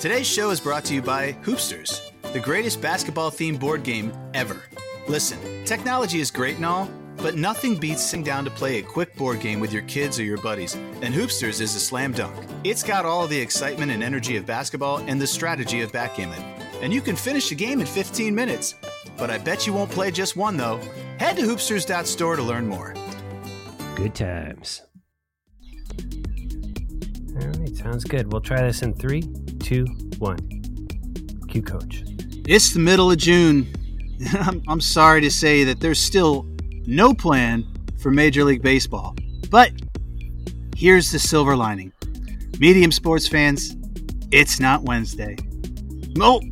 Today's show is brought to you by Hoopsters, the greatest basketball themed board game ever. Listen, technology is great and all, but nothing beats sitting down to play a quick board game with your kids or your buddies, and Hoopsters is a slam dunk. It's got all the excitement and energy of basketball and the strategy of backgammon. And you can finish a game in 15 minutes. But I bet you won't play just one, though. Head to hoopsters.store to learn more. Good times. All right, sounds good. We'll try this in three, two, one. Cue coach. It's the middle of June. I'm, I'm sorry to say that there's still no plan for Major League Baseball. But here's the silver lining medium sports fans, it's not Wednesday. No.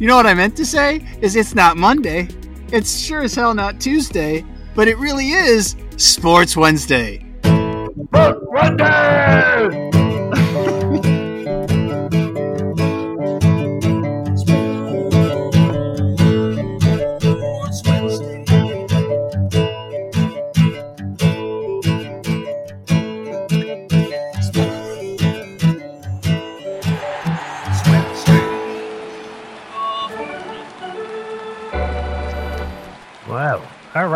you know what I meant to say? Is it's not Monday. It's sure as hell not Tuesday, but it really is Sports Wednesday. Sports Wednesday!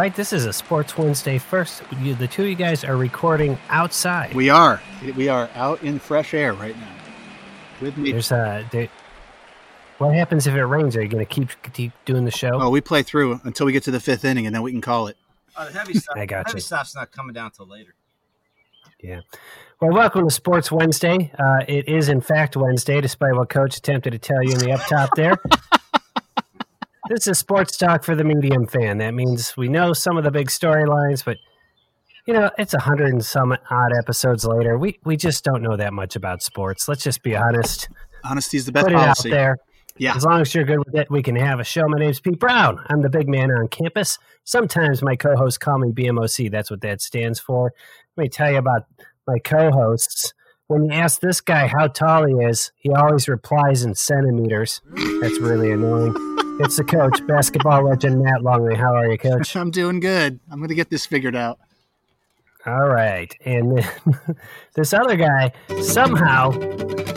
Right, this is a Sports Wednesday first. You, the two of you guys are recording outside. We are. We are out in fresh air right now. With me. There's a. There, what happens if it rains? Are you going to keep keep doing the show? Oh, we play through until we get to the fifth inning, and then we can call it. Uh, the heavy stuff. I got heavy you. stuff's not coming down till later. Yeah. Well, welcome to Sports Wednesday. Uh, it is, in fact, Wednesday, despite what Coach attempted to tell you in the up top there. this is sports talk for the medium fan. That means we know some of the big storylines, but you know, it's a hundred and some odd episodes later. We we just don't know that much about sports. Let's just be honest. Honesty is the best Put policy. it out there. Yeah. As long as you're good with it, we can have a show. My name's Pete Brown. I'm the big man on campus. Sometimes my co-hosts call me BMOC. That's what that stands for. Let me tell you about my co-hosts. When you ask this guy how tall he is, he always replies in centimeters. That's really annoying. It's the coach, basketball legend Matt Longley. How are you, coach? I'm doing good. I'm going to get this figured out. All right. And then this other guy, somehow,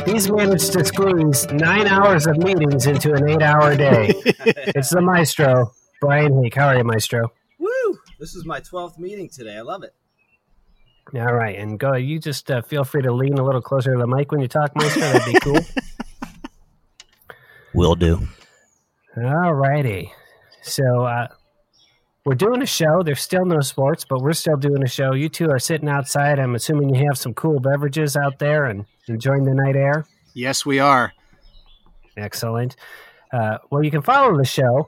he's managed to squeeze nine hours of meetings into an eight hour day. it's the maestro, Brian Heek. How are you, maestro? Woo! This is my twelfth meeting today. I love it. All right. And go, you just uh, feel free to lean a little closer to the mic when you talk, maestro. That'd be cool. Will do. All righty. So, uh, we're doing a show. There's still no sports, but we're still doing a show. You two are sitting outside. I'm assuming you have some cool beverages out there and enjoying the night air. Yes, we are. Excellent. Uh, well, you can follow the show.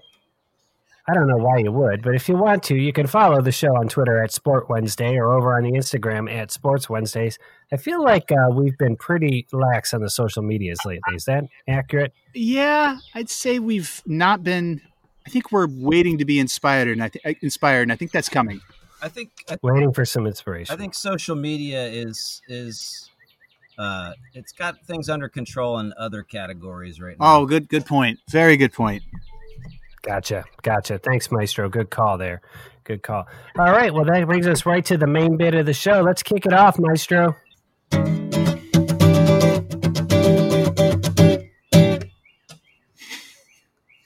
I don't know why you would, but if you want to, you can follow the show on Twitter at Sport Wednesday or over on the Instagram at Sports Wednesdays. I feel like uh, we've been pretty lax on the social medias lately. Is that accurate? Yeah, I'd say we've not been. I think we're waiting to be inspired, and I th- inspired, and I think that's coming. I think I, Waiting for some inspiration. I think social media is is uh, it's got things under control in other categories right now. Oh, good, good point. Very good point. Gotcha. Gotcha. Thanks, Maestro. Good call there. Good call. All right. Well, that brings us right to the main bit of the show. Let's kick it off, Maestro.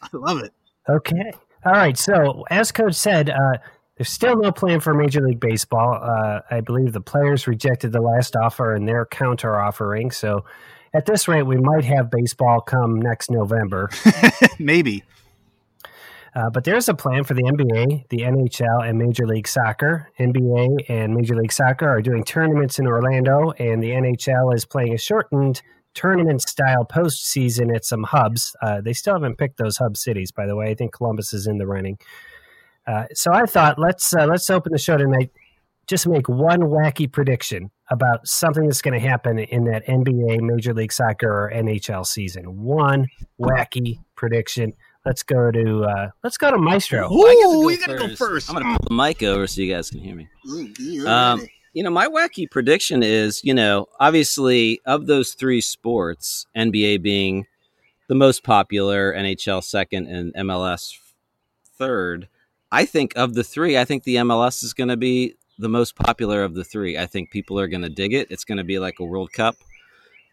I love it. Okay. All right. So, as Coach said, uh, there's still no plan for Major League Baseball. Uh, I believe the players rejected the last offer and they're counter offering. So, at this rate, we might have baseball come next November. Maybe. Uh, but there's a plan for the NBA, the NHL, and Major League Soccer. NBA and Major League Soccer are doing tournaments in Orlando, and the NHL is playing a shortened tournament style postseason at some hubs. Uh, they still haven't picked those hub cities, by the way. I think Columbus is in the running. Uh, so I thought let's uh, let's open the show tonight. Just make one wacky prediction about something that's going to happen in that NBA, Major League Soccer, or NHL season. One wacky prediction. Let's go to uh, let's go to Maestro. Ooh, I get to you gotta go first. I'm gonna pull the mic over so you guys can hear me. Um, you know, my wacky prediction is, you know, obviously of those three sports, NBA being the most popular, NHL second, and MLS third. I think of the three, I think the MLS is going to be the most popular of the three. I think people are going to dig it. It's going to be like a World Cup.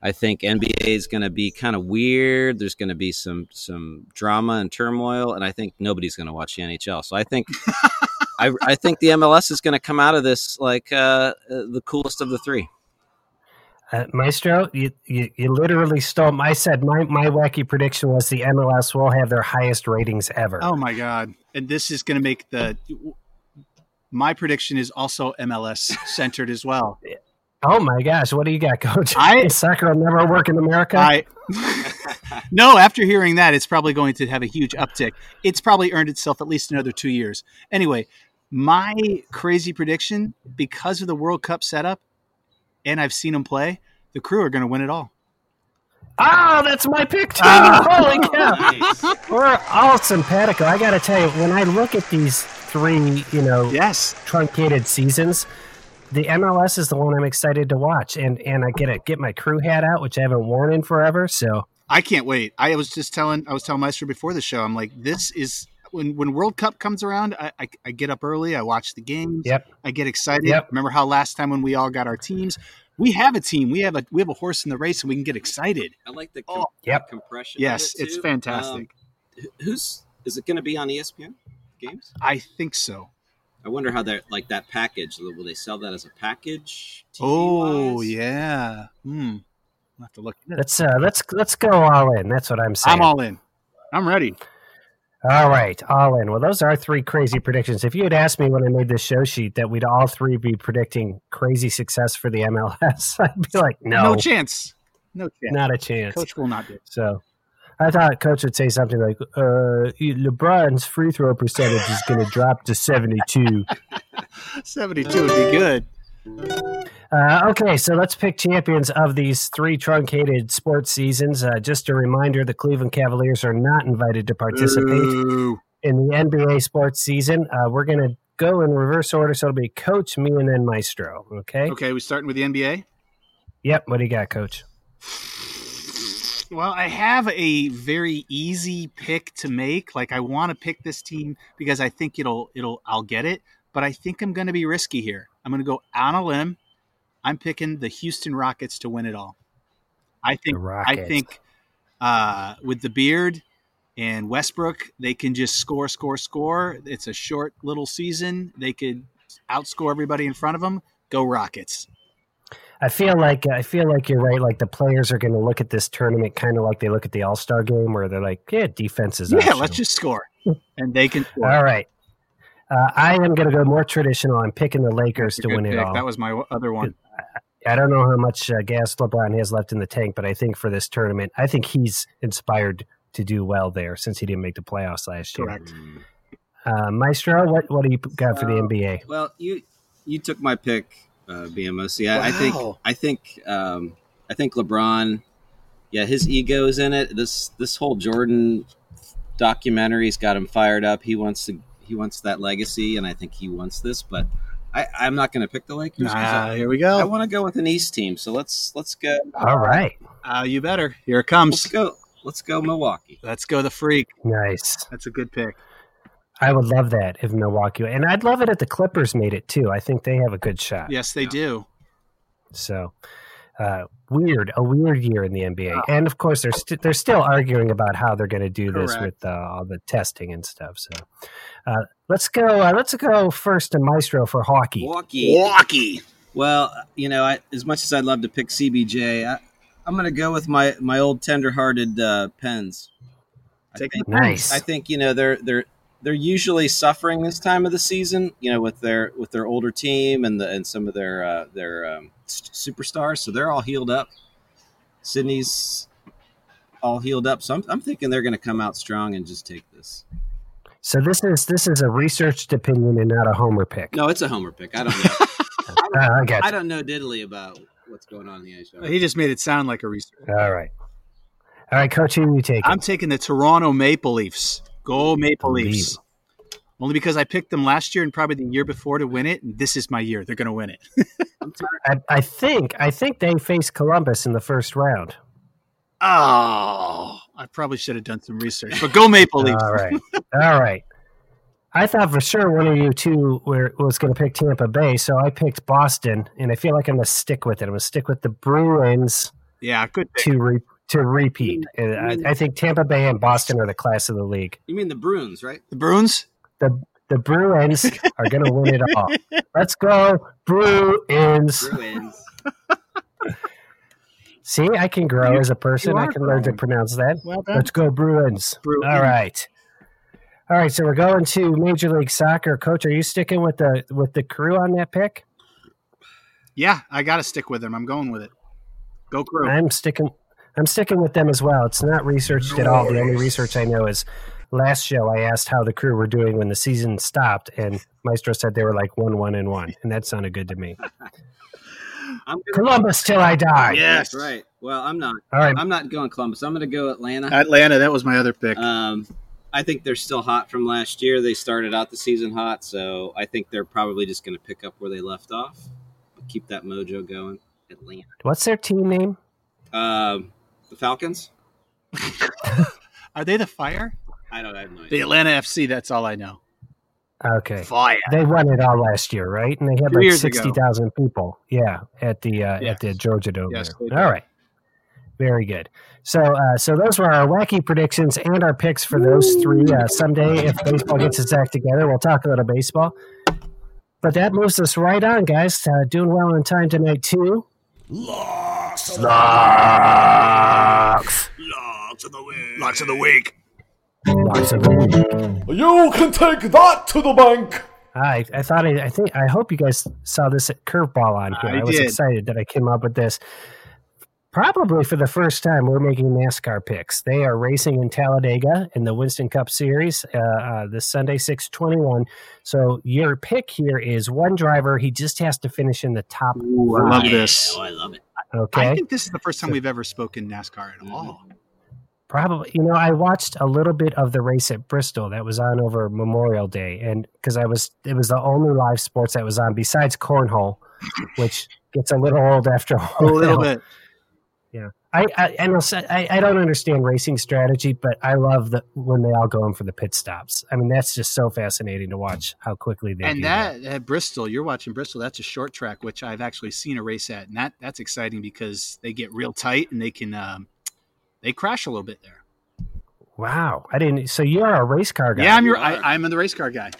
I think NBA is going to be kind of weird. There's going to be some some drama and turmoil, and I think nobody's going to watch the NHL. So I think I, I think the MLS is going to come out of this like uh, uh, the coolest of the three. Uh, Maestro, you, you, you literally stole. My, I said my my wacky prediction was the MLS will have their highest ratings ever. Oh my god! And this is going to make the. My prediction is also MLS centered as well. Oh my gosh! What do you got, Coach? I- soccer will never work in America. I no. After hearing that, it's probably going to have a huge uptick. It's probably earned itself at least another two years. Anyway, my crazy prediction because of the World Cup setup, and I've seen them play. The crew are going to win it all. oh, that's my pick too. Ah. Holy cow! We're all simpatico. I got to tell you, when I look at these three, you know, Yes, truncated seasons. The MLS is the one I'm excited to watch, and and I get it, get my crew hat out, which I haven't worn in forever. So I can't wait. I was just telling I was telling Meister before the show. I'm like, this is when when World Cup comes around. I, I, I get up early. I watch the games. Yep. I get excited. Yep. Remember how last time when we all got our teams, we have a team. We have a we have a horse in the race, and we can get excited. I like the oh. com- Yep. compression. Yes, it's fantastic. Um, who's is it going to be on ESPN games? I think so. I wonder how that like that package. Will they sell that as a package? Oh TV-wise? yeah. Hmm. I'll have to look. let's uh, let's let's go all in. That's what I'm saying. I'm all in. I'm ready. All right, all in. Well, those are three crazy predictions. If you had asked me when I made this show sheet that we'd all three be predicting crazy success for the MLS, I'd be like, no, No, chance. No chance. not a chance. Coach will not do. it. So I thought Coach would say something like, uh, LeBron's free throw percentage is going to drop to 72. Seventy-two would be good. Uh, okay, so let's pick champions of these three truncated sports seasons. Uh, just a reminder the Cleveland Cavaliers are not invited to participate Ooh. in the NBA sports season. Uh, we're going to go in reverse order, so it'll be Coach, me, and then Maestro. Okay? Okay, we starting with the NBA. Yep. What do you got, Coach? Well, I have a very easy pick to make. Like I want to pick this team because I think it'll it'll I'll get it, but I think I'm going to be risky here. I'm going to go on a limb. I'm picking the Houston Rockets to win it all. I think I think uh, with the beard and Westbrook, they can just score, score, score. It's a short little season. They could outscore everybody in front of them. Go Rockets. I feel like I feel like you're right. Like the players are going to look at this tournament kind of like they look at the All Star game, where they're like, "Yeah, defense is Yeah, optional. let's just score, and they can score. All right. Uh, I am going to go more traditional. I'm picking the Lakers to good win it all. That was my other one. I don't know how much uh, gas LeBron has left in the tank, but I think for this tournament, I think he's inspired to do well there since he didn't make the playoffs last year. Correct. Uh, Maestro, what what do you got for the Uh, NBA? Well, you you took my pick, uh, BMOC. I, I think I think um, I think LeBron. Yeah, his ego is in it. This this whole Jordan documentary's got him fired up. He wants to he wants that legacy, and I think he wants this. But I, I'm not going to pick the Lakers. 'cause Ah, I, here we go. I want to go with an East team. So let's let's go. All right, Uh, you better. Here it Let's comes. go. Let's go Milwaukee. Let's go the freak. nice. That's a good pick. I would love that if Milwaukee, and I'd love it if the Clippers made it too. I think they have a good shot. Yes, they do. So uh, weird, a weird year in the NBA, and of course they're st- they're still arguing about how they're going to do this Correct. with uh, all the testing and stuff. So uh, let's go. Uh, let's go first to Maestro for hockey. Milwaukee. Milwaukee. Well, you know, I, as much as I'd love to pick CBJ, I, I'm going to go with my my old tender-hearted uh, Pens. I think, Nice. I think you know they're they're they're usually suffering this time of the season. You know, with their with their older team and the and some of their uh, their um, superstars, so they're all healed up. Sidney's all healed up, so I'm, I'm thinking they're going to come out strong and just take this. So this is this is a researched opinion and not a homer pick. No, it's a homer pick. I don't know. Uh, I got I don't know diddly about what's going on in the NHL. He just made it sound like a research. All right, all right, Coach. Who are you taking? I'm taking the Toronto Maple Leafs. Go Maple Believe. Leafs. Only because I picked them last year and probably the year before to win it, and this is my year. They're going to win it. I, I think I think they face Columbus in the first round. Oh, I probably should have done some research. But go Maple Leafs. All right, all right. I thought for sure one of you two were, was going to pick Tampa Bay, so I picked Boston, and I feel like I'm going to stick with it. I'm going to stick with the Bruins Yeah, good. pick. to re, to repeat. And I, I think Tampa Bay and Boston are the class of the league. You mean the Bruins, right? The Bruins. The the Bruins are going to win it all. Let's go Bruins! Bruins. See, I can grow You- as a person. I are can learn to pronounce that. Well done. Let's go Bruins. Bruins. All right. All right, so we're going to Major League Soccer. Coach, are you sticking with the with the crew on that pick? Yeah, I got to stick with them. I'm going with it. Go crew. I'm sticking. I'm sticking with them as well. It's not researched at all. The only research I know is last show I asked how the crew were doing when the season stopped, and Maestro said they were like one, one, and one, and that sounded good to me. I'm Columbus till I die. Yes. Right. Well, I'm not. All right. I'm not going Columbus. I'm going to go Atlanta. Atlanta. That was my other pick. Um, I think they're still hot from last year. They started out the season hot, so I think they're probably just going to pick up where they left off. Keep that mojo going. Atlanta. What's their team name? Um, the Falcons. Are they the Fire? I don't I have no The. Atlanta FC. That's all I know. Okay. Fire. They won it all last year, right? And they had Two like sixty thousand people. Yeah, at the uh, Yes. at the Georgia Dome. Yes, there. they did. All right, very good. So, uh, so those were our wacky predictions and our picks for those three. Uh, someday, if baseball gets its act together, we'll talk a little baseball. But that moves us right on, guys. Uh, doing well in time tonight too. Locks. Locks. Locks of the week. Locks of the week. Locks of the week. You can take that to the bank. I, I thought I, I think I hope you guys saw this curveball on here. I I, was did. excited that I came up with this. Probably for the first time, we're making NASCAR picks. They are racing in Talladega in the Winston Cup Series uh, uh, this Sunday, six twenty one. So your pick here is one driver. He just has to finish in the top. Ooh, I love this. Oh, I love it. Okay, I think this is the first time we've ever spoken NASCAR at all. Probably, you know, I watched a little bit of the race at Bristol that was on over Memorial Day, and because I was, it was the only live sports that was on besides cornhole, which gets a little old after a A little bit. I, I, I, know, I, I don't understand racing strategy, but I love the when they all go in for the pit stops. I mean, that's just so fascinating to watch how quickly they And that at Bristol, you're watching Bristol. That's a short track, which I've actually seen a race at, and that that's exciting because they get real tight and they can um, they crash a little bit there. Wow, I didn't. So you're a race car guy. Yeah, I'm your I, are. I'm the race car guy.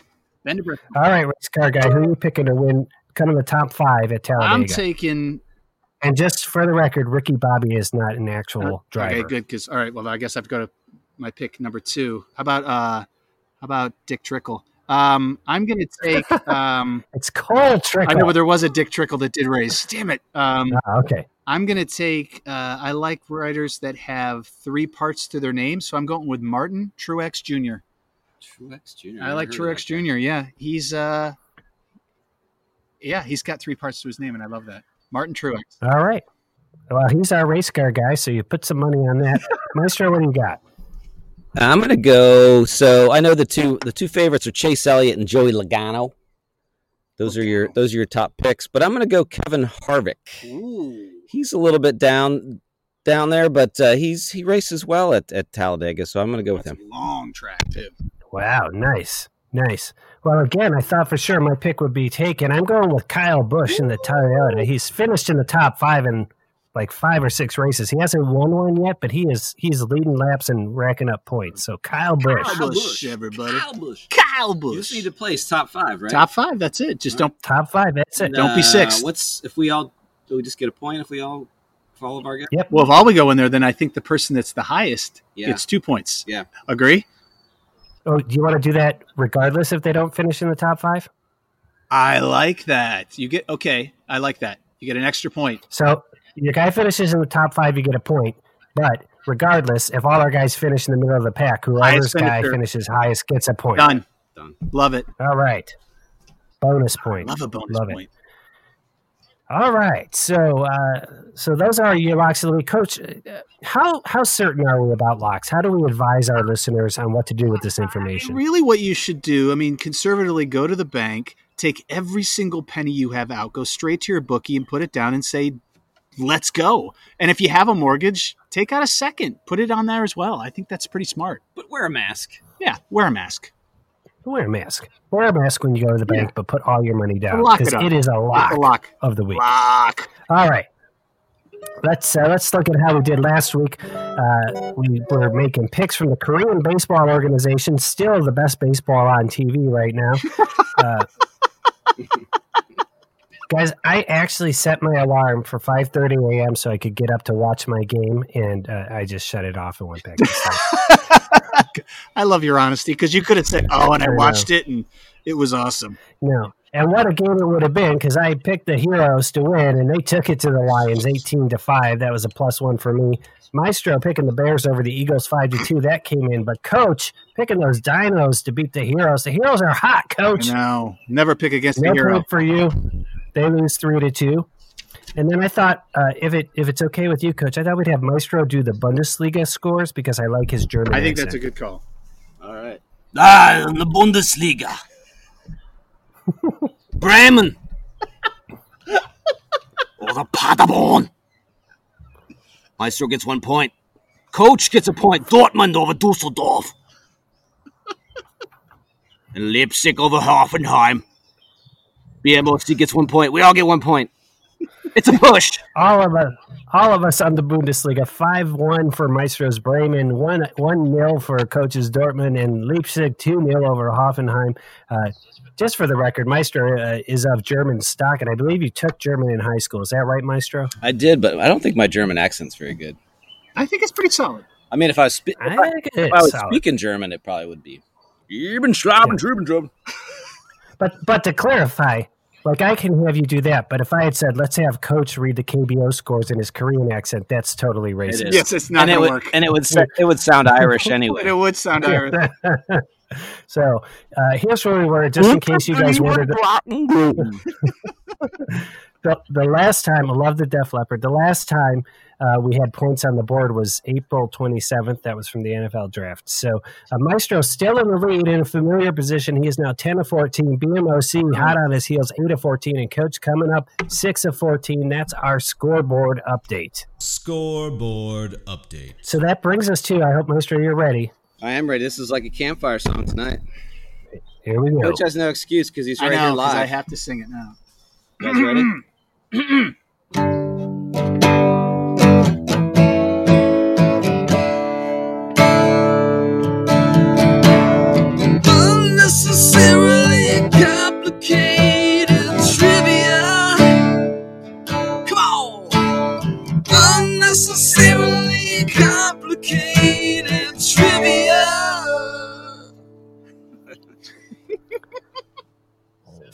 Been to Bristol. All right, race car guy. Who are you picking to win? Kind of the top five at Talladega. I'm taking and just for the record, Ricky Bobby is not an actual driver. Okay, good. Because all right, well, I guess I have to go to my pick number two. How about uh, how about Dick Trickle? Um, I'm going to take. Um, It's Cole Trickle. I know, but there was a Dick Trickle that did race. Damn it. Um, Ah, okay. I'm going to take. Uh, I like riders that have three parts to their name, so I'm going with Martin Truex Jr. Truex Jr. I like Truex Jr. Yeah, he's uh, yeah, he's got three parts to his name, and I love that. Martin Truex. All right. Well, he's our race car guy, so you put some money on that. Maestro, what do you got? I'm gonna go. So I know the two the two favorites are Chase Elliott and Joey Logano. Those are your those are your top picks. But I'm gonna go Kevin Harvick. Ooh. He's a little bit down down there, but uh, he's he races well at, at Talladega, so I'm gonna go with him. a long track too. Wow, nice. Nice. Well, again, I thought for sure my pick would be taken. I'm going with Kyle Busch in the Toyota. He's finished in the top five in like five or six races. He hasn't won one yet, but he is he's leading laps and racking up points. So Kyle Busch. Kyle Busch, everybody. Kyle Busch. Kyle You Busch. just need to place top five, right? Top five. That's it. Just don't. Top five, that's it. Don't be uh, six. What's if we all do we just get a point if we all if all of our guys? Yep. Well, if all we go in there, then I think the person that's the highest Yeah. gets two points. Yeah. Agree? Oh, do you want to do that regardless if they don't finish in the top five? I like that. You get okay. I like that. You get an extra point. So your guy finishes in the top five, you get a point. But regardless, if all our guys finish in the middle of the pack, whoever's Highest guy finishes highest gets a point. Done. Done. Love it. All right. Bonus point. Love a bonus Love it. Point. All right. So uh, so those are your locks of the week. Coach, uh, how how certain are we about locks? How do we advise our listeners on what to do with this information? Really, what you should do, I mean, conservatively go to the bank, take every single penny you have out, go straight to your bookie and put it down and say, let's go. And if you have a mortgage, take out a second, put it on there as well. I think that's pretty smart. But wear a mask. Yeah, wear a mask. Wear a mask. Wear a mask when you go to the Yeah. bank, but put all your money down Lock it because it is a lock, The lock. of the week. Lock. All right. Let's uh, let's look at how we did last week. Uh, we were making picks from the Korean Baseball Organization, still the best baseball on TV right now. Uh, guys, I actually set my alarm for 5:30 a.m. so I could get up to watch my game, and uh, I just shut it off and went back to sleep. I love your honesty because you could have said, "Oh, and I I watched it and it was awesome." No. And what a game it would have been because I picked the Heroes to win and they took it to the Lions 18 to 5. That was a plus one for me. Maestro picking the Bears over the Eagles 5 to 2. That came in. But Coach picking those Dinos to beat the Heroes. The Heroes are hot, Coach. No. Never pick against No the hero. for you. They lose 3 to 2. And then I thought, uh, if it if it's okay with you, Coach, I thought we'd have Maestro do the Bundesliga scores because I like his German. I think that's a good call. All right. Ah, in the Bundesliga. Bremen. or the Paderborn. Maestro gets one point. Coach gets a point. Dortmund over Dusseldorf. and Leipzig over Hoffenheim. BMOC gets one point. We all get one point. It's a push. all of us, all of us on the Bundesliga. Five one for Maestro's Bremen, one one nil for coaches Dortmund, and Leipzig two 0 over Hoffenheim. Uh, just for the record, Maestro uh, is of German stock, and I believe you took German in high school. Is that right, Maestro? I did, but I don't think my German accent's very good. I think it's pretty solid. I mean, if I was spe- if I I, if I was speaking German, it probably would be. Eben Schraben, Drüben, Drüben. But but to clarify, like I can have you do that, but if I had said let's have Coach read the KBO scores in his Korean accent, that's totally racist. is. Yes, it's not and it would work. and it would it would sound Irish anyway. It would sound Irish. so uh, here's where we were, just in case you guys wondered. the, the last time, I love the Def Leppard. The last time uh, we had points on the board was April 27th. That was from the NFL draft. So uh, Maestro still in the lead in a familiar position. He is now 10 of 14. BMOC hot on his heels, 8 of 14. And Coach coming up, 6 of 14. That's our scoreboard update. Scoreboard update. So that brings us to, I hope, Maestro, you're ready. I am ready. This is like a campfire song tonight. Here we go. Coach has no excuse because he's I right know here 'cause live. I have to sing it now. You guys ready?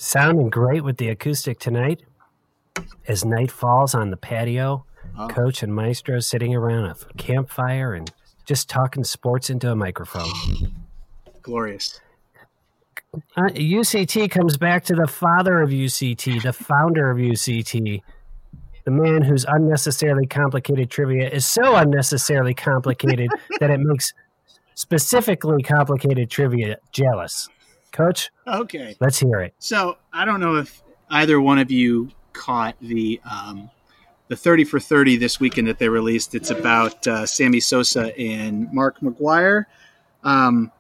Sounding great with the acoustic tonight. As night falls on the patio, Oh. Coach and Maestro sitting around a campfire and just talking sports into a microphone. Glorious. Uh, UCT comes back to the father of UCT, the founder of UCT, the man whose unnecessarily complicated trivia is so unnecessarily complicated that it makes specifically complicated trivia jealous. Coach, Okay. let's hear it. So I don't know if either one of you caught the um, the thirty for thirty this weekend that they released. It's about uh, Sammy Sosa and Mark McGwire. Um,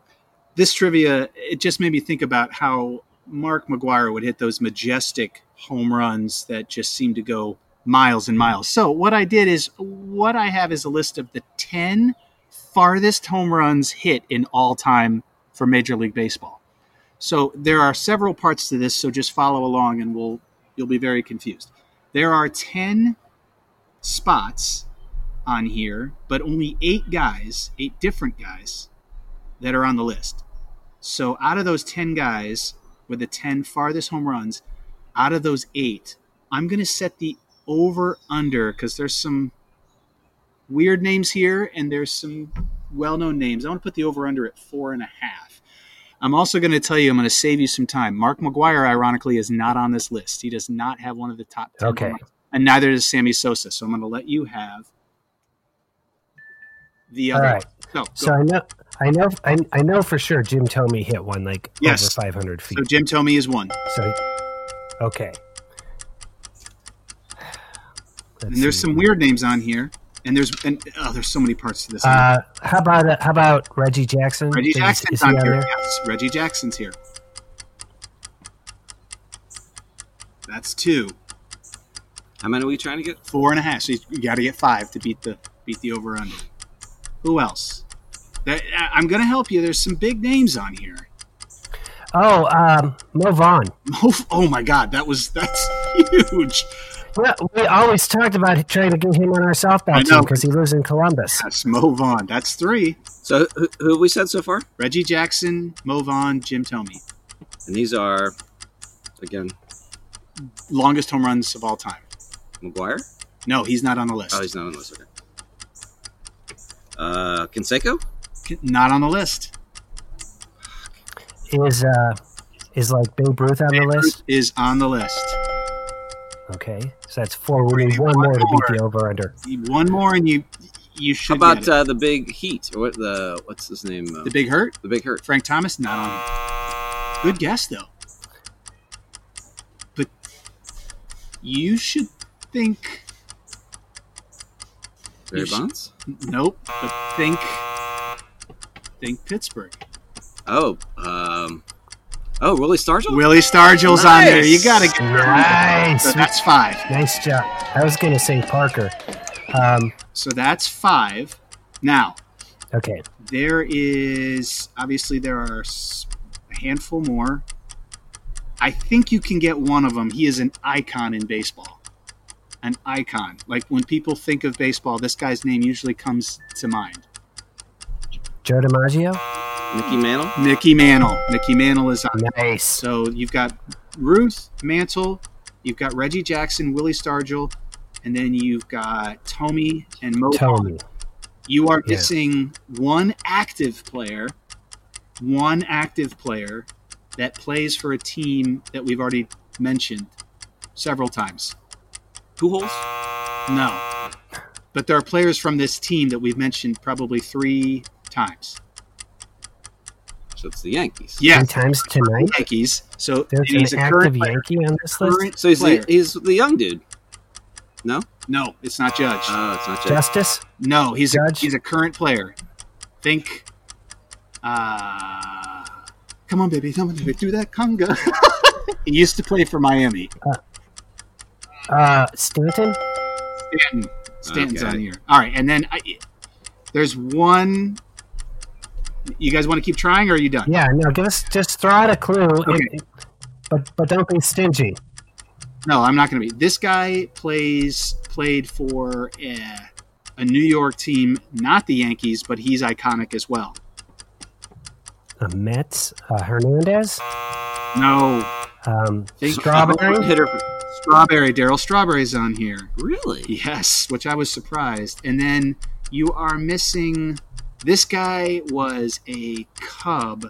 this trivia it just made me think about how Mark McGwire would hit those majestic home runs that just seem to go miles and miles. So what I did is what I have is a list of the ten farthest home runs hit in all time for Major League Baseball. So there are several parts to this, so just follow along and we'll you'll be very confused. There are 10 spots on here, but only 8 guys, 8 different guys that are on the list. So out of those 10 guys with the 10 farthest home runs, out of those 8, I'm going to set the over under cuz there's some weird names here and there's some well-known names. I want to put the over under at four and a half. I'm also going to tell you, I'm going to save you some time. Mark McGwire, ironically, is not on this list. He does not have one of the top 10. Okay. And neither does Sammy Sosa. So I'm going to let you have the other right. one. So, So I know, I know, I, I know for sure Jim Thome hit one like Yes. over 500 feet. so Jim Thome is one. So, okay. Let's And there's see. some weird names on here. And there's and oh, there's so many parts to this. Uh, how about uh, how about Reggie Jackson? Reggie is, Jackson's is he here. Yes, Reggie Jackson's here. That's two. How many are we trying to get? Four and a half. So you got to get five to beat the beat the over under. Who else? That, I'm going to help you. There's some big names on here. Oh, um, Mo Vaughn. Mo, oh my God, that was that's huge. Well, we always talked about trying to get him on our softball know. team because he lives in Columbus. That's Mo Vaughn. That's three. So who, who have we said so far? Reggie Jackson, Mo Vaughn, Jim Thome. And these are again Longest home runs of all time. McGwire. No, he's not on the list. Oh, he's not on the list. Okay. Uh, Canseco. not on the list. Is uh, is like Babe Ruth on the list? Is on the list. Okay, so that's four. We need one more to beat the over under. One more, and you you should. How should. about get it. uh, the big Heat or what? The what's his name? Uh, the Big Hurt? the Big Hurt. Frank Thomas? Not on. Good guess though. But you should think. Barry You should- Bonds. Nope. But think. Think Pittsburgh. Oh, um, oh, Willie Stargell. Willie Stargell's on there. You got to get Nice, So that's five. nice job. I was gonna say Parker. Um, So that's five. Now okay, there is obviously there are a handful more. I think you can get one of them. He is an icon in baseball. An icon. Like when people think of baseball, this guy's name usually comes to mind. Joe DiMaggio. Mickey Mantle. Mickey Mantle. Mickey Mantle is on. Nice. So you've got Ruth Mantle, you've got Reggie Jackson, Willie Stargell, and then you've got Tommy and Mo. Tommy. You are Yeah. missing one active player, one active player that plays for a team that we've already mentioned several times. Two holes? No. But there are players from this team that we've mentioned probably three times. So it's the Yankees. Yeah, Three times tonight. Yankees. So There's he's an a active current player. Yankee on this list. Current So he's the, he's the young dude. No, no, it's not Judge. oh, it's not Judge. Justice. No, he's a, Judge? he's a current player. Think. Uh, come on, baby, come on, baby, do that conga. he used to play for Miami. Uh, Stanton. Stanton. Stanton's Okay. on here. All right, and then I, there's one. You guys want to keep trying, or are you done? Yeah, no, give us just throw out a clue, and- but but don't be stingy. No, I'm not going to be. This guy plays played for a, a New York team, not the Yankees, but he's iconic as well. Uh, Mets. Uh, Hernandez. No, Um, Think- Strawberry. hitter, Strawberry. Darryl Strawberry's on here. Really? Yes, which I was surprised. And then you are missing. This guy was a Cub.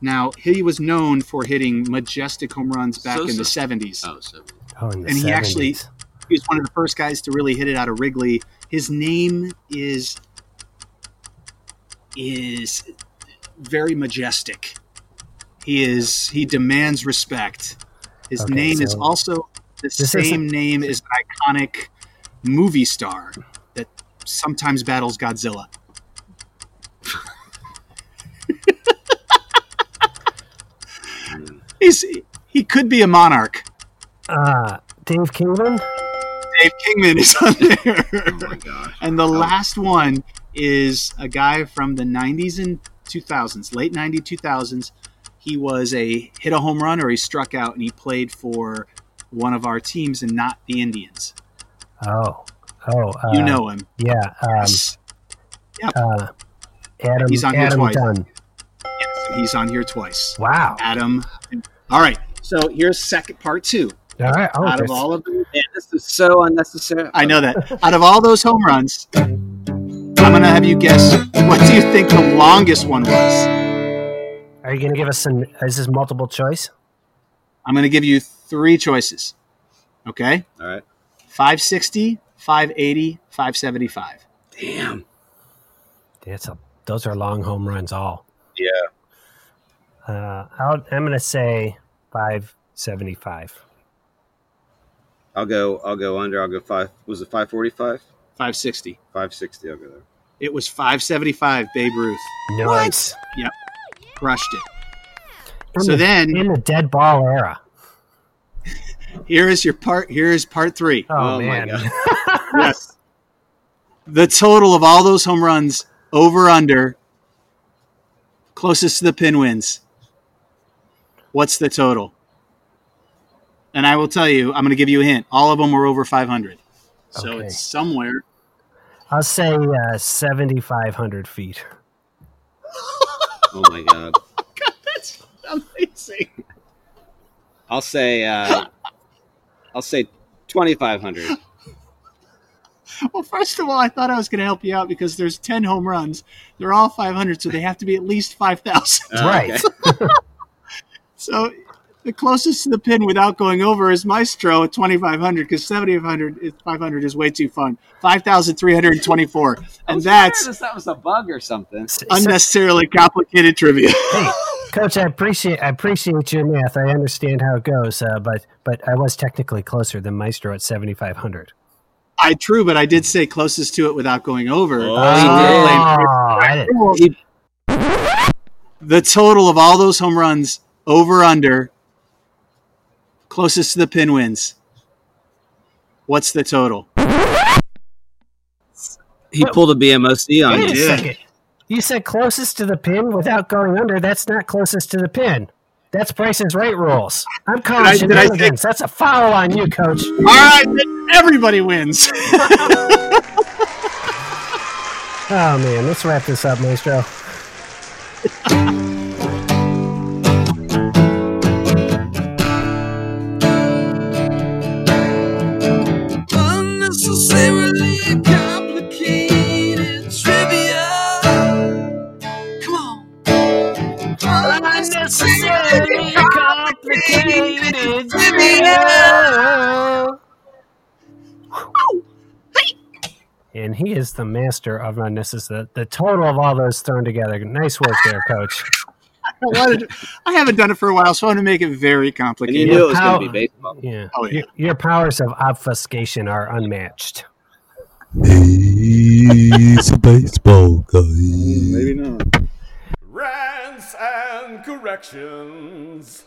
Now he was known for hitting majestic home runs back in the Sosa. seventies. Oh, so Oh, in the And he actually he was one of the first guys to really hit it out of Wrigley. His name is is very majestic. He is he demands respect. His Okay, name is also the this same isn't- name as an iconic movie star that sometimes battles Godzilla. He's he could be a monarch. Uh, Dave Kingman. Dave Kingman is on there. oh my god. And the last one is a guy from the 90s and 2000s, late 90s, 2000s. He was a hit a home run or he struck out and he played for one of our teams and not the Indians. Oh, oh, uh, You know him. Yeah. Um, Yes. uh, Adam. He's on here twice. Dunn. Yes, He's on here twice. Wow. Adam. All right. So here's second part two. All right. Oh, Out of all of them, Man, this is so unnecessary. I know that. Out of all those home runs, I'm going to have you guess what do you think the longest one was? Are you going to give us some? Is this multiple choice? I'm going to give you three choices. Okay? All right. 560, 580, 575. Damn. That's a. Those are long home runs. All. Yeah. Uh, I'll, I'm going to say five seventy five. I'll go. I'll go under. I'll go five. Was it five forty five? 560. Five sixty. I'll go there. It was 575, Babe Ruth. Nice. Crushed it. In So the, then- in the dead ball era. Here is your part. Here is part three. Oh, Oh, my man. God. yes. The total of all those home runs over under closest to the pin wins. What's the total? And I will tell you, I'm going to give you a hint. All of them were over 500. So Okay. it's somewhere. I'll say uh, 7,500 feet. Oh my god. God, That's amazing. I'll say. Uh, I'll say twenty five hundred. Well, first of all, I thought I was going to help you out because there's 10 home runs. They're all 500, so they have to be at least 5,000. right. So the closest to the pin without going over is Maestro at 2,500 because 7,500 is 500 is way too fun. 5,324. And that's that was a bug or something. S- s- unnecessarily complicated trivia. hey, coach, I appreciate I appreciate your math. I understand how it goes, uh, but but I was technically closer than Maestro at 7,500. I true, but I did say closest to it without going over. Oh, So he we're Oh, I didn't- playing- The total of all those home runs over under closest to the pin wins. What's the total? He pulled a BMOC on Wait a you. Yeah. second. You said closest to the pin without going under. That's not closest to the pin. That's Price Is Right rules. I'm calling Did I- did I say- That's a foul on you, coach. All right, then everybody wins. Oh man, let's wrap this up, Maestro. Unnecessarily complicated And he is the master of unnecessary. The total of all those thrown together. Nice work there, coach. I I haven't done it for a while, so I want to make it very And you complicated. knew it was How- going to be baseball. Yeah. Oh, yeah. Your, your powers of obfuscation are unmatched. He's a baseball guy. Maybe not. Rants and corrections.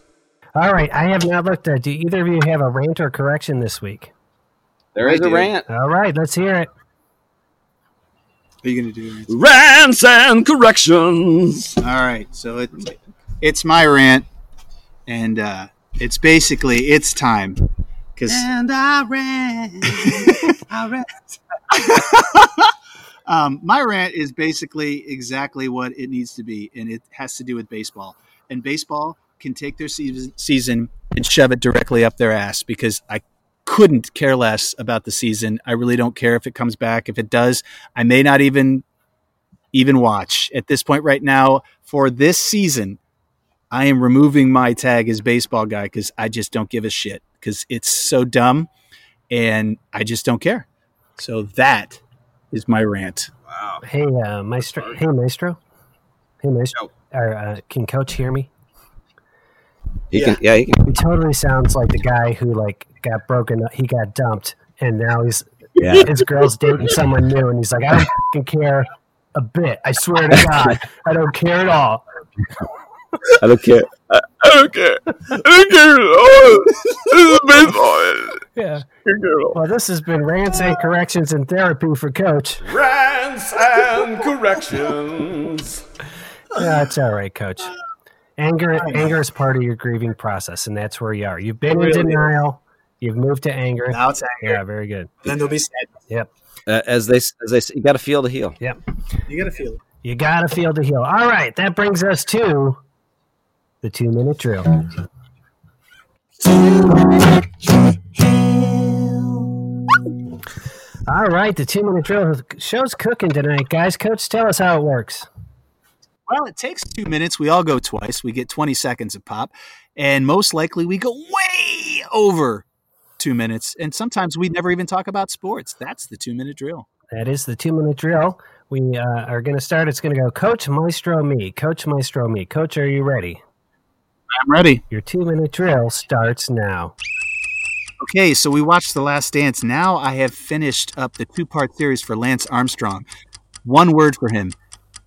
All right. I have not looked at. Do either of you have a rant or correction this week? There is a rant. All right. Let's hear it. What are you going to do? Rants and corrections. All right, so it, it's my rant, and uh, it's basically it's time because And I ran. I ran. um, my rant is basically exactly what it needs to be, and it has to do with baseball. And baseball can take their season, season and shove it directly up their ass because I couldn't care less about the season. I really don't care if it comes back. If it does, I may not even even watch at this point right now for this season. I am removing my tag as baseball guy because I just don't give a shit because it's so dumb and I just don't care. So that is my rant. Wow. Hey, uh, Maestro. Hey, Maestro. Hey, Maestro. Or, uh, can Coach hear me? He can, yeah, he can. He totally sounds like the guy who like got broken. up. He got dumped, and now he's Yeah. his girl's dating someone new, and he's like, I don't care a bit. I swear to God, I don't care at all. I don't care. I don't care. I don't care at all. This is baseball. Yeah. Well, this has been rants and corrections and therapy for Coach. Rants and corrections. Yeah, it's all right, Coach. Anger, anger is part of your grieving process, and that's where you are. You've been in denial. You've moved to anger. Now it's anger. Yeah, very good. Then there'll be sad. Yep, Uh, as they as they say, you got to feel the heel. yep. You gotta feel. You got to feel the heel. All right, that brings us to the two minute drill. All right, the two minute drill show's cooking tonight, guys. Coach, tell us how it works. Well, it takes two minutes. We all go twice. We get 20 seconds of pop. And most likely we go way over two minutes. And sometimes we never even talk about sports. That's the two minute drill. That is the two minute drill. We uh, are going to start. It's going to go Coach Maestro me. Coach Maestro me. Coach, are you ready? I'm ready. Your two minute drill starts now. Okay, so we watched The Last Dance. Now I have finished up the two part series for Lance Armstrong. One word for him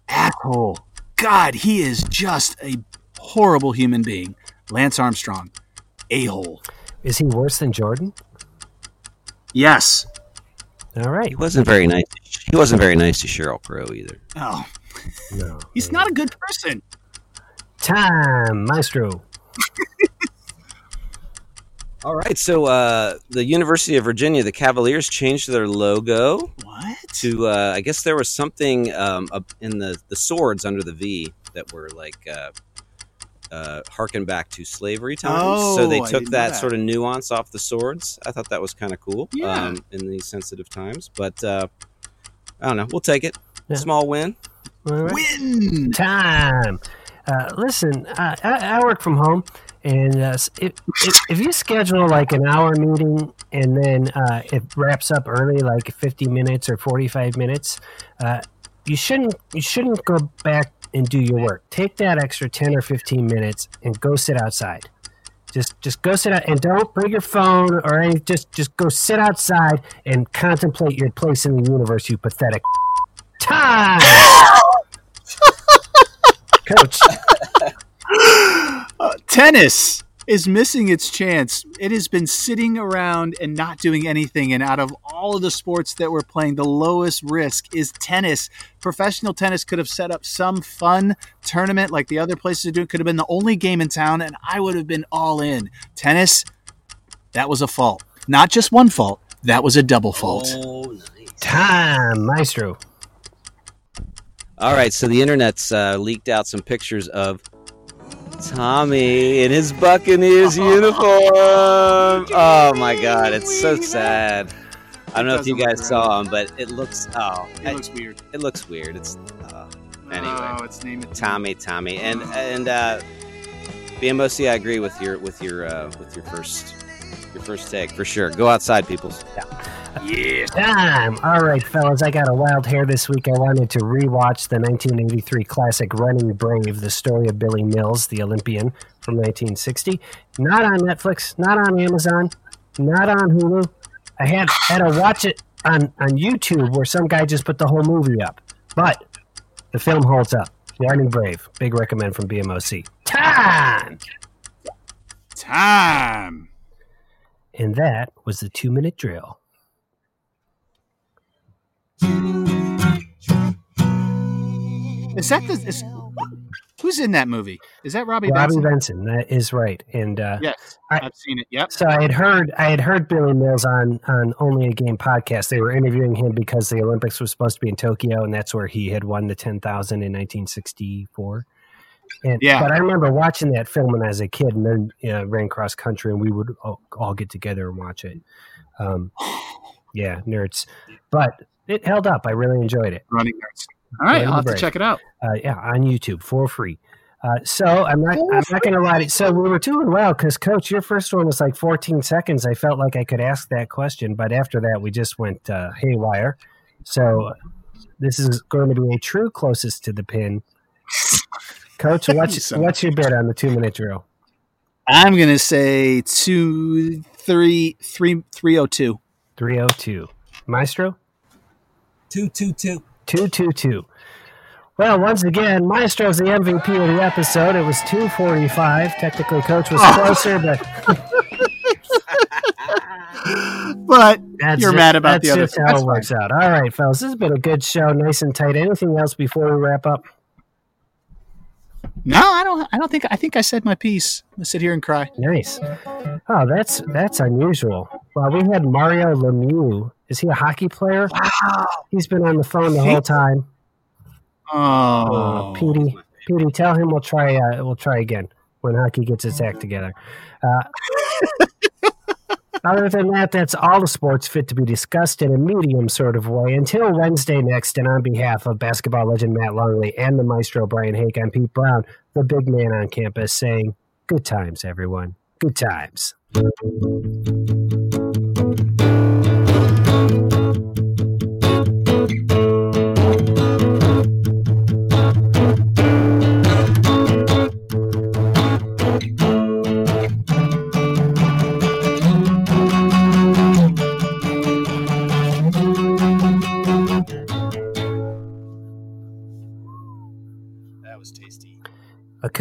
asshole. God, he is just a horrible human being. Lance Armstrong, a hole. Is he worse than Jordan? Yes. All right. He wasn't very nice. He wasn't very nice to Sheryl Crow either. Oh, No. he's not a good person. Time, Maestro. All right, so uh, the University of Virginia, the Cavaliers changed their logo What? to. Uh, I guess there was something um, up in the the swords under the V that were like. Uh, uh, harken back to slavery times, so they Oh, I took didn't know that, that. sort of nuance off the swords. I thought that was kind of cool Yeah. um, in these sensitive times. But uh, I don't know. We'll take it. Yeah. Small win. All right. Win. Time. Uh, listen, uh, I, I work from home, and uh, if, if, if you schedule like an hour meeting and then uh, it wraps up early, like fifty minutes or forty-five minutes, uh, you shouldn't you shouldn't go back and do your work. Take that extra ten or fifteen minutes and go sit outside. Just just go sit out and don't bring your phone or any. Just just go sit outside and contemplate your place in the universe. You pathetic. Time. Coach. Uh, tennis is missing its chance. It has been sitting around and not doing anything. And out of all of the sports that we're playing, the lowest risk is tennis. Professional tennis could have set up some fun tournament like the other places are doing. Could have been the only game in town, and I would have been all in. Tennis, that was a fault. Not just one fault. That was a double fault. Oh, nice. Time, Maestro. All right, so the internet's uh, leaked out some pictures of Tommy in his Buccaneers uniform. Oh my God, it's so sad. I don't know if you guys saw him, but it looks oh, It looks weird. it looks weird. It's uh, Anyway. oh, it's named it Tommy, Tommy, and and uh, BMOC. I agree with your with your uh, with your first your first take for sure. Go outside, people. Time. All right, fellas, I got a wild hair this week. I wanted to rewatch the 1983 classic Running Brave, the story of Billy Mills, the Olympian from 1960. Not on Netflix, not on Amazon, not on Hulu. I had had to watch it on, on YouTube where some guy just put the whole movie up. But the film holds up. Running Brave. Big recommend from BMOC. Time! Time. And that was the two minute drill. Is that the? Is, who's in that movie? Is that Robby, Robby Benson? Benson, that is right. And uh, Yes, I- I've seen it. Yep. So I had heard I had heard Billy Mills on on Only a Game podcast. They were interviewing him because the Olympics was supposed to be in Tokyo, and that's where he had won the ten thousand in nineteen sixty four. And Yeah. but I remember watching that film when I was a kid, and then uh, ran cross country, and we would all, all get together and watch it. Um, yeah, nerds, but it held up. I really enjoyed it. Running Nerds. All right, Running I'll have to check it out. Uh, yeah, on YouTube for free. Uh, so I'm not. I'm not going to lie. To, so we were doing well because, Coach, your first one was like 14 seconds. I felt like I could ask that question, but after that, we just went uh, haywire. So this is going to be a true closest to the pin. Coach, what's Son what's your bid on the two minute drill? I'm gonna say two, three, three, three oh two. 302. Maestro? Two, two, two. 222. Well, once again, Maestro's the MVP of the episode. It was 245. Technically, Coach was oh. closer, but But That's You're just- mad about the that's other just how That's it works out. All right, fellas, this has been a good show, nice and tight. Anything else before we wrap up? no, I don't. I don't think. I think I said my piece. I'm sit here and cry. Nice. Oh, that's that's unusual. Well, we had Mario Lemieux. Is he a hockey player? Wow. He's been on the phone the whole time. Uh, Oh, Petey, Petey, tell him we'll try. Uh, we'll try again when hockey gets its act together. Uh, other than that, that's all the sports fit to be discussed in a medium sort of way. Until Wednesday next, and on behalf of basketball legend Matt Longley and the maestro Brian Hake, I'm Pete Brown, the big man on campus, saying, "Good times, everyone. Good times."